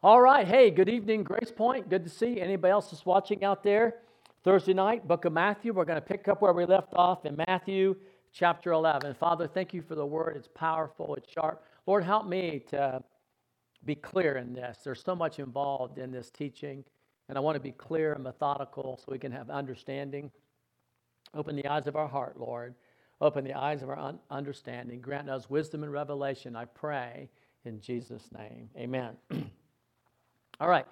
All right. Hey, good evening, Grace Point. Good to see anybody else that's watching out there. Thursday night, book of Matthew. We're going to pick up where we left off in Matthew chapter 11. Father, thank you for the word. It's powerful, it's sharp. Lord, help me to be clear in this. There's so much involved in this teaching, and I want to be clear and methodical so we can have understanding. Open the eyes of our heart, Lord. Open the eyes of our un- understanding. Grant us wisdom and revelation, I pray, in Jesus' name. Amen. All right.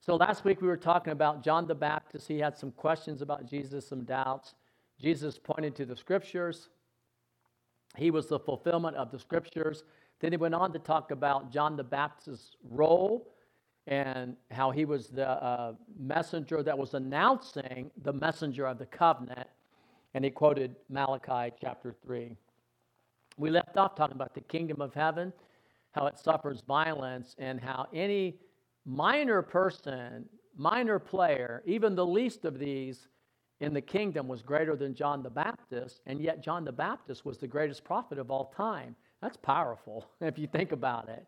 So last week we were talking about John the Baptist. He had some questions about Jesus, some doubts. Jesus pointed to the scriptures. He was the fulfillment of the scriptures. Then he went on to talk about John the Baptist's role and how he was the uh, messenger that was announcing the messenger of the covenant. And he quoted Malachi chapter 3. We left off talking about the kingdom of heaven, how it suffers violence, and how any minor person, minor player, even the least of these in the kingdom was greater than John the Baptist, and yet John the Baptist was the greatest prophet of all time. That's powerful if you think about it.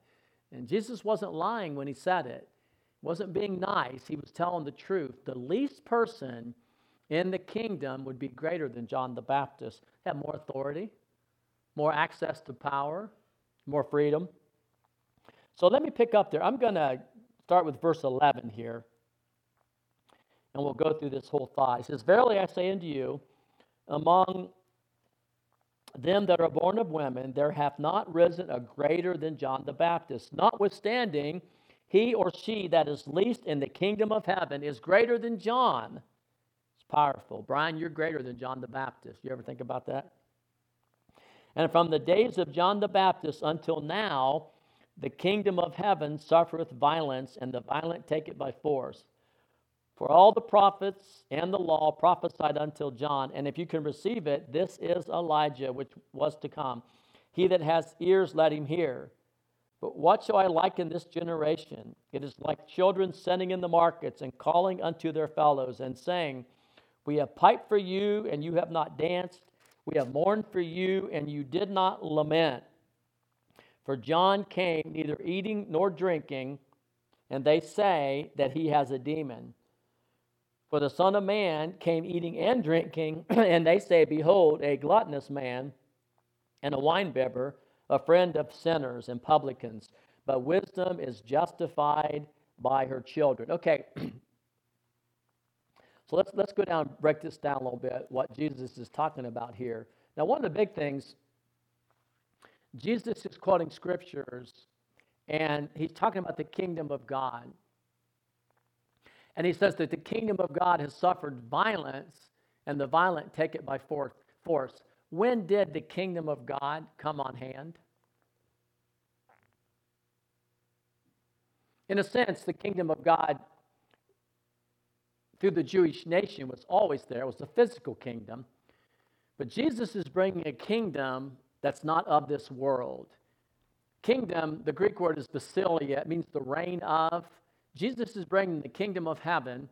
And Jesus wasn't lying when he said it. He wasn't being nice. He was telling the truth. The least person in the kingdom would be greater than John the Baptist. Have more authority, more access to power, more freedom. So let me pick up there. I'm going to start with verse 11 here, and we'll go through this whole thought. Says, Verily I say unto you, among them that are born of women, there hath not risen a greater than John the Baptist. Notwithstanding, he or she that is least in the kingdom of heaven is greater than John. It's powerful. Brian, you're greater than John the Baptist. You ever think about that? And from the days of John the Baptist until now, the kingdom of heaven suffereth violence, and the violent take it by force. For all the prophets and the law prophesied until John, and if you can receive it, this is Elijah which was to come. He that has ears, let him hear. But what shall I liken this generation? It is like children sitting in the markets and calling unto their fellows and saying, We have piped for you, and you have not danced. We have mourned for you, and you did not lament. For John came neither eating nor drinking, and they say that he has a demon. For the Son of Man came eating and drinking, and they say, Behold, a gluttonous man and a winebibber, a friend of sinners and publicans. But wisdom is justified by her children. Okay. so let's let's go down break this down a little bit, what Jesus is talking about here. Now, one of the big things Jesus is quoting scriptures and he's talking about the kingdom of God. And he says that the kingdom of God has suffered violence, and the violent take it by force. When did the kingdom of God come on hand? In a sense, the kingdom of God through the Jewish nation was always there. It was a physical kingdom. But Jesus is bringing a kingdom that's not of this world. Kingdom, the Greek word is basileia, it means the reign of. Jesus is bringing the kingdom of heaven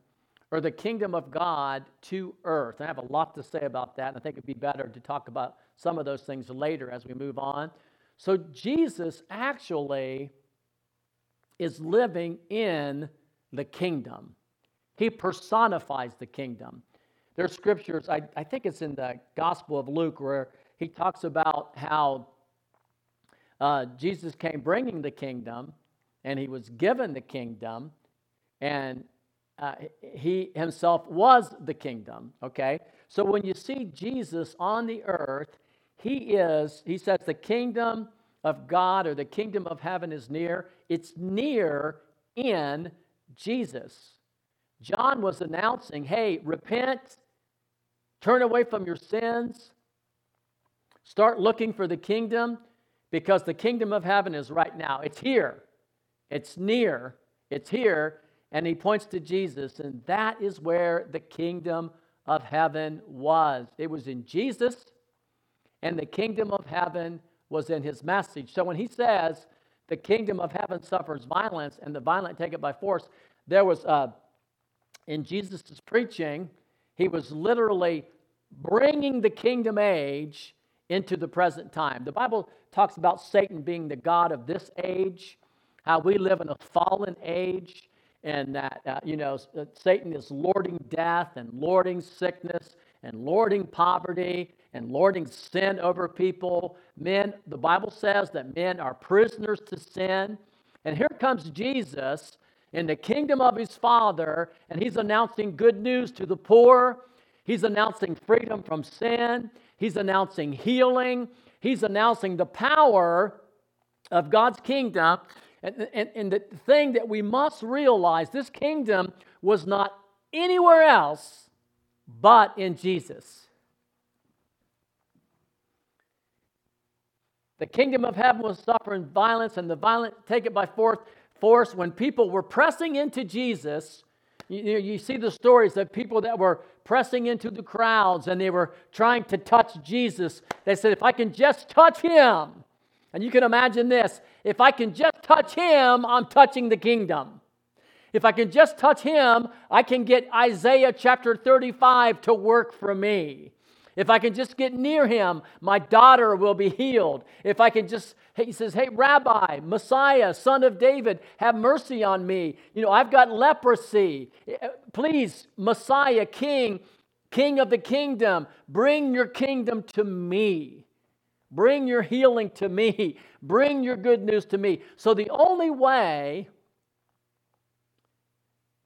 or the kingdom of God to earth. I have a lot to say about that, and I think it'd be better to talk about some of those things later as we move on. So, Jesus actually is living in the kingdom, he personifies the kingdom. There's scriptures, I, I think it's in the Gospel of Luke, where he talks about how uh, Jesus came bringing the kingdom and he was given the kingdom and uh, he himself was the kingdom okay? So when you see jesus on the earth he is he says the kingdom of god or the kingdom of heaven is near. It's near in jesus. John was announcing hey repent turn away from your sins Start looking for the kingdom because the kingdom of heaven is right now. It's here, it's near, it's here. And he points to Jesus, and that is where the kingdom of heaven was. It was in Jesus, and the kingdom of heaven was in his message. So when he says, the kingdom of heaven suffers violence, and the violent take it by force, there was, uh, in Jesus' preaching, he was literally bringing the kingdom age into the present time. The Bible talks about Satan being the God of this age. how we live in a fallen age and that, uh, you know, Satan is lording death and lording sickness and lording poverty and lording sin over people. Men, the Bible says that men are prisoners to sin. And here comes Jesus in the kingdom of his Father, and he's announcing good news to the poor. He's announcing freedom from sin. He's announcing healing. He's announcing the power of God's kingdom. And, and, and the thing that we must realize this kingdom was not anywhere else but in Jesus. The kingdom of heaven was suffering violence, and the violent take it by force. When people were pressing into Jesus. You, you see the stories of people that were pressing into the crowds and they were trying to touch Jesus. They said, If I can just touch him, and you can imagine this if I can just touch him, I'm touching the kingdom. If I can just touch him, I can get Isaiah chapter 35 to work for me. If I can just get near him, my daughter will be healed. If I can just, he says, Hey, Rabbi, Messiah, son of David, have mercy on me. You know, I've got leprosy. Please, Messiah, King, King of the kingdom, bring your kingdom to me. Bring your healing to me. Bring your good news to me. So the only way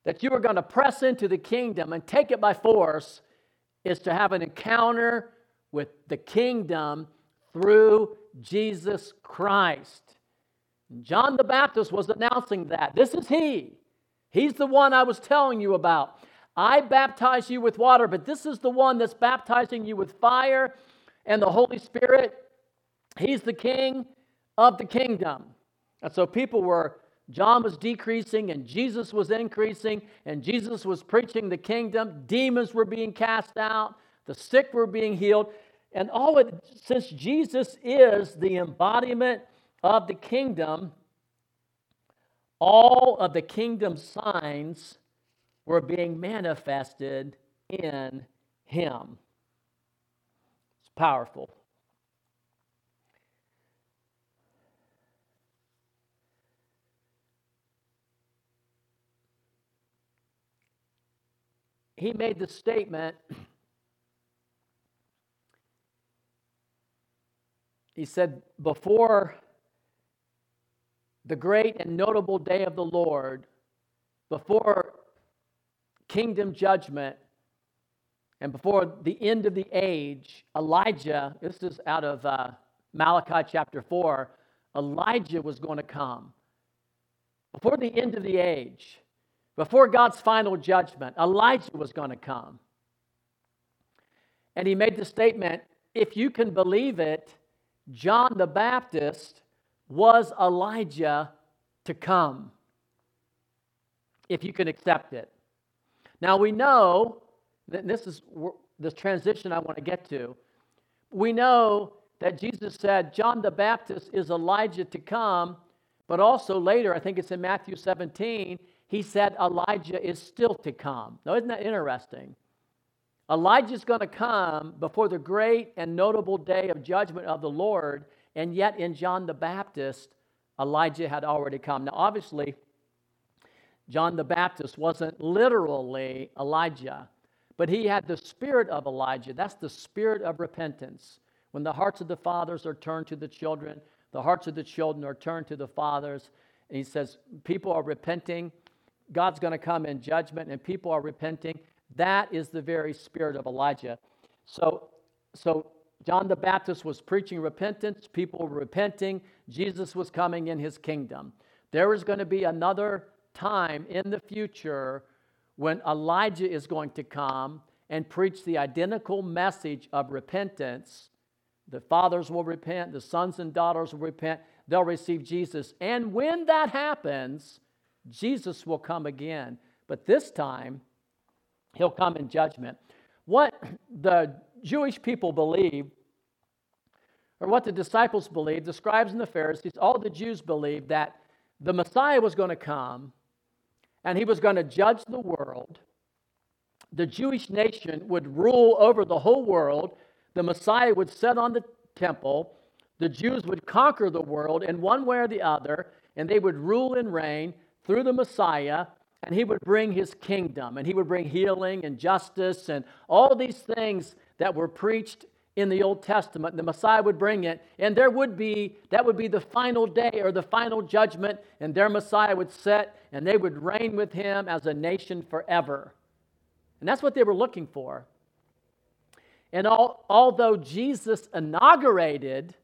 that you are going to press into the kingdom and take it by force is to have an encounter with the kingdom through Jesus Christ. John the Baptist was announcing that. This is He. He's the one I was telling you about. I baptize you with water, but this is the one that's baptizing you with fire and the Holy Spirit. He's the King of the kingdom. And so people were John was decreasing and Jesus was increasing, and Jesus was preaching the kingdom. Demons were being cast out, the sick were being healed. And all it, since Jesus is the embodiment of the kingdom, all of the kingdom signs were being manifested in him. It's powerful. he made the statement he said, Before the great and notable day of the Lord, before kingdom judgment, and before the end of the age, Elijah, this is out of uh, Malachi chapter 4, Elijah was going to come. Before the end of the age, before God's final judgment, Elijah was going to come. And he made the statement if you can believe it, John the Baptist was Elijah to come. If you can accept it. Now we know that this is the transition I want to get to. We know that Jesus said John the Baptist is Elijah to come, but also later, I think it's in Matthew 17, he said Elijah is still to come. Now, isn't that interesting? Elijah is going to come before the great and notable day of judgment of the Lord, and yet in John the Baptist, Elijah had already come. Now, obviously, John the Baptist wasn't literally Elijah, but he had the spirit of Elijah. That's the spirit of repentance. When the hearts of the fathers are turned to the children, the hearts of the children are turned to the fathers. And he says, People are repenting God's going to come in judgment and people are repenting. That is the very spirit of Elijah. So, so John the Baptist was preaching repentance, people were repenting, Jesus was coming in his kingdom. There is going to be another time in the future when Elijah is going to come and preach the identical message of repentance. The fathers will repent, the sons and daughters will repent, they'll receive Jesus. And when that happens, Jesus will come again, but this time he'll come in judgment. What the Jewish people believed, or what the disciples believed, the scribes and the Pharisees, all the Jews believed that the Messiah was going to come and he was going to judge the world. The Jewish nation would rule over the whole world. The Messiah would sit on the temple. the Jews would conquer the world in one way or the other, and they would rule and reign through the Messiah, and he would bring his kingdom, and he would bring healing and justice and all these things that were preached in the Old Testament. The Messiah would bring it, and there would be that would be the final day or the final judgment, and their Messiah would set, and they would reign with him as a nation forever. And that's what they were looking for. And all, although Jesus inaugurated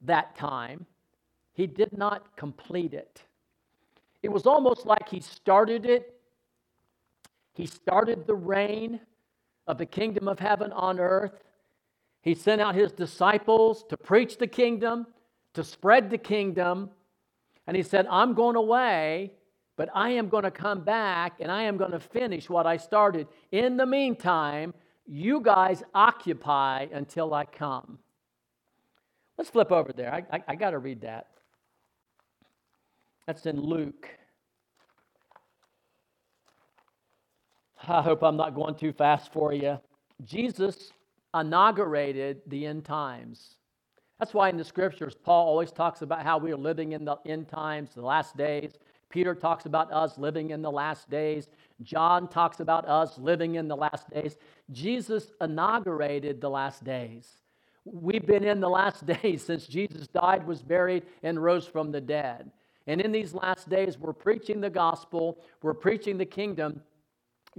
that time, he did not complete it. It was almost like he started it. He started the reign of the kingdom of heaven on earth. He sent out his disciples to preach the kingdom, to spread the kingdom. And he said, I'm going away, but I am going to come back and I am going to finish what I started. In the meantime, you guys occupy until I come. Let's flip over there. I, I, I got to read that. That's in Luke. I hope I'm not going too fast for you. Jesus inaugurated the end times. That's why in the scriptures, Paul always talks about how we are living in the end times, the last days. Peter talks about us living in the last days. John talks about us living in the last days. Jesus inaugurated the last days. We've been in the last days since Jesus died, was buried, and rose from the dead. And in these last days, we're preaching the gospel, we're preaching the kingdom.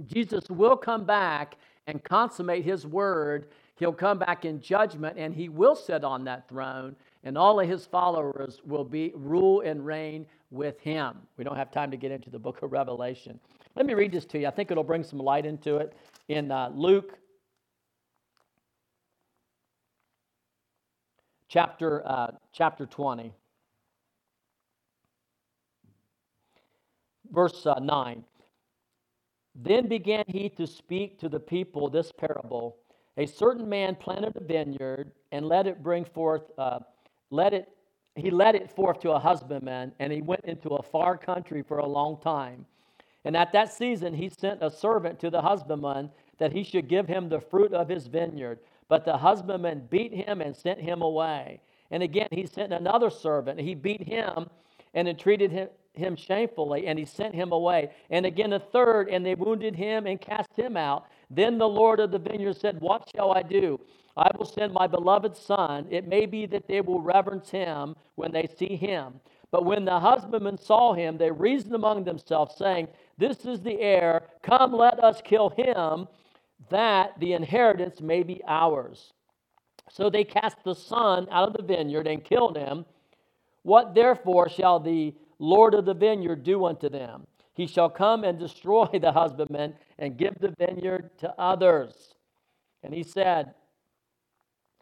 Jesus will come back and consummate his word. He'll come back in judgment and he will sit on that throne, and all of his followers will be rule and reign with him. We don't have time to get into the book of Revelation. Let me read this to you. I think it'll bring some light into it. In uh, Luke chapter, uh, chapter 20, verse uh, 9. Then began he to speak to the people this parable. A certain man planted a vineyard and let it bring forth, uh, let it, he led it forth to a husbandman, and he went into a far country for a long time. And at that season he sent a servant to the husbandman that he should give him the fruit of his vineyard. But the husbandman beat him and sent him away. And again he sent another servant. and He beat him and entreated him, him shamefully, and he sent him away. And again a third, and they wounded him and cast him out. Then the Lord of the vineyard said, What shall I do? I will send my beloved son. It may be that they will reverence him when they see him. But when the husbandmen saw him, they reasoned among themselves, saying, This is the heir. Come, let us kill him, that the inheritance may be ours. So they cast the son out of the vineyard and killed him. What therefore shall the Lord of the vineyard do unto them? He shall come and destroy the husbandmen and give the vineyard to others. And he said,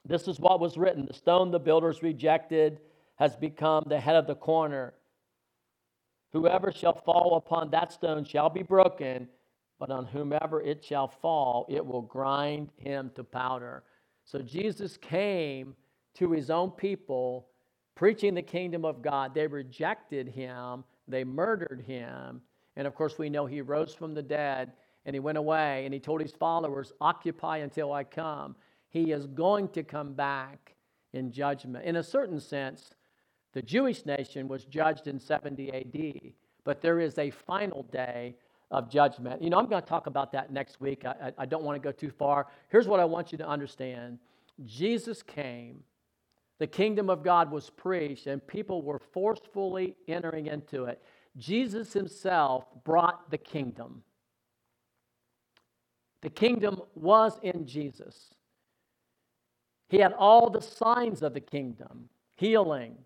This is what was written the stone the builders rejected has become the head of the corner. Whoever shall fall upon that stone shall be broken, but on whomever it shall fall, it will grind him to powder. So Jesus came to his own people preaching the kingdom of God. They rejected him, they murdered him. And of course, we know he rose from the dead and he went away and he told his followers, Occupy until I come. He is going to come back in judgment. In a certain sense, the Jewish nation was judged in 70 AD, but there is a final day of judgment. You know, I'm going to talk about that next week. I, I don't want to go too far. Here's what I want you to understand Jesus came, the kingdom of God was preached, and people were forcefully entering into it. Jesus himself brought the kingdom. The kingdom was in Jesus. He had all the signs of the kingdom healing,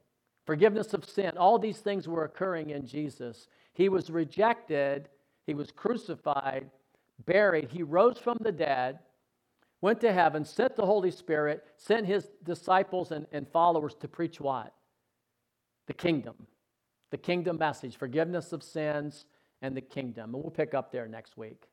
forgiveness of sin. All these things were occurring in Jesus. He was rejected, he was crucified, buried, he rose from the dead, went to heaven, sent the Holy Spirit, sent his disciples and, and followers to preach what? The kingdom. The kingdom message, forgiveness of sins, and the kingdom. And we'll pick up there next week.